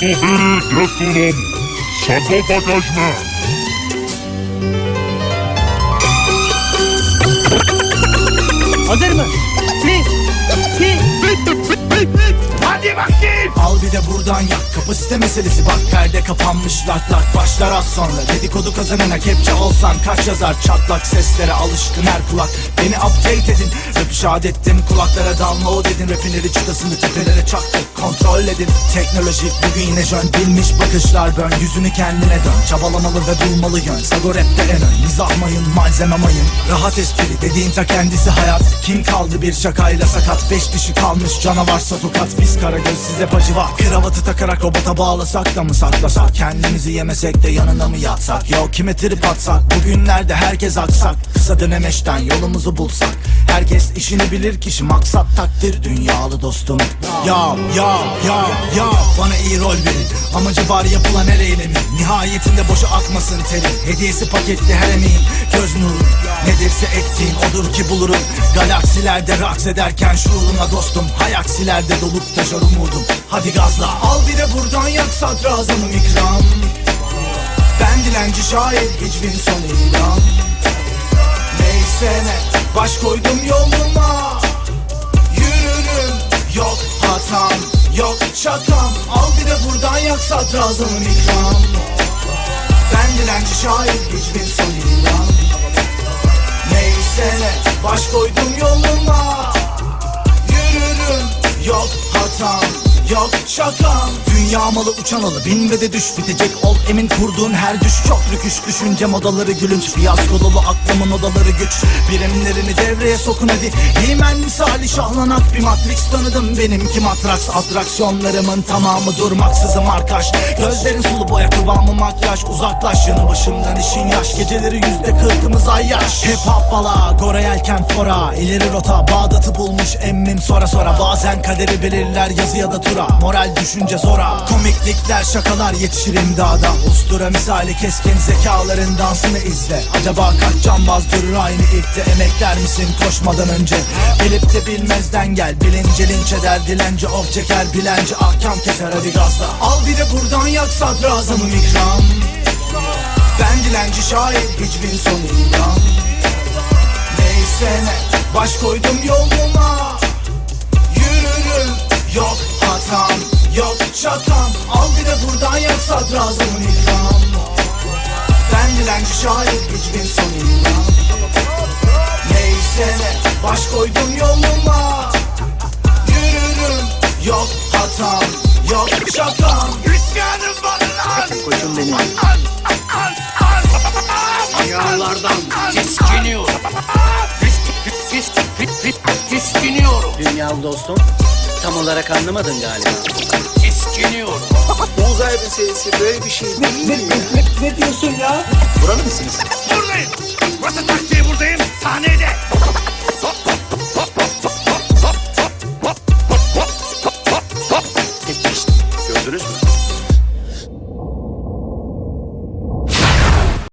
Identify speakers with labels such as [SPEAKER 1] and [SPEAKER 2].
[SPEAKER 1] Suhiri Gesunum Sarkofagajme
[SPEAKER 2] Hazır mı? Bir, iki,
[SPEAKER 3] Hadi bakayım.
[SPEAKER 4] Al bir de buradan yak. Kapasite meselesi. Bak perde kapanmış. Lak lak Başlar az sonra. Dedikodu kazanana kepçe olsan Kaç yazar? Çatlak seslere alışkın her kulak. Beni update edin. Rap işaret ettim. Kulaklara dalma o dedin. Rapinleri çıtasını tepelere çaktık kontrol edin. Teknolojik bugün yine jön. Bilmiş bakışlar bön. Yüzünü kendine dön. Çabalamalı ve bulmalı yön Sago rapte en ön Mizah mayın malzeme mayın. Rahat espri dediğin ta kendisi hayat. Kim kaldı bir şakayla sakat? Beş dişi kalmış. Canavarsa tokat Biz kara göz size pacı var. Kravatı takarak robota bağlasak da mı saklasak? Kendimizi yemesek de yanına mı yatsak? Yok kime trip atsak? Bugünlerde herkes aksak. Kısa dönemeçten yolumuzu bulsak. Herkes işini bilir kişi maksat takdir. Dünyalı dostum. Ya ya ya ya. Bana iyi rol verin. Amacı var yapılan her eylemin Nihayetinde boşa akmasın teri. Hediyesi paketli her emeğin. Göz nuru. Nedirse ektiğin odur ki bulurum. Galaksilerde raks ederken şuuruna dostum. Hayaksilerde dolup taşar umudum Hadi gazla Al bir de buradan yak sadrazamım ikram. Ben dilenci şair hicvin son ilan Neyse ne baş koydum yoluma. Yürürüm yok hatam yok şakam Al bir de buradan yak sadrazamım ikram. Ben dilenci şair hicvin son ilan Neyse ne baş koydum yoluma. Yürürüm yok hatam yok şakam Dünya malı uçan alı bin ve de düş bitecek. Ol Emin kurduğun her düş çok rüküş. Düşünce modaları gülünç fiyasko dolu aklımın odaları güç. Birimlerini devreye sokun hadi. Himen misali şahlanak bir matrix tanıdım. Benimki matraks atraksiyonlarımın tamamı durmaksızım arkaş Gözlerin sulu boya kıvamı makyaj. Uzaklaş yanı başımdan işin yaş. Geceleri yüzde kırkımız ay yaş. Hip hop bala Gora yelken fora. İleri rota Bağdat'ı bulmuş emmim. Sonra sonra Bazen kaderi belirler yazı ya da tura Moral düşünce zora. Komiklikler şakalar yetişir imdada. Ustura misali keskin zekaların dansını izle. Acaba kaç cambaz durur aynı ilkte Emekler misin koşmadan önce? Bilip de bilmezden gel. Bilince linç eder dilenci of çeker Bilenci. Ahkam keser hadi gazla. Al bir de buradan yak sadrazamım ikram Ben dilenci şair hiçbir son ilan Neyse ne baş koydum yoluma. Yürürüm yok hatam yok şakam Al bir de buradan yak sadrazamın ikram Ben dilenci şair hiçbir son ilan Neyse ne baş koydum yoluma Yürürüm yok hatam yok şakam
[SPEAKER 3] İsyanım var lan.
[SPEAKER 2] koçum benim.
[SPEAKER 3] Al, al, al.
[SPEAKER 5] Dünyalardan tiskiniyorum. Tis, tis, tis, tis, tiskiniyorum.
[SPEAKER 2] Dünyalı dostum. Tam olarak anlamadın galiba.
[SPEAKER 5] Tiskiniyorum.
[SPEAKER 6] Uzay meselesi böyle bir şey değil.
[SPEAKER 2] ne diyorsun ya?
[SPEAKER 6] Buralı mısınız?
[SPEAKER 3] Buradayım. Burası. Sahnede.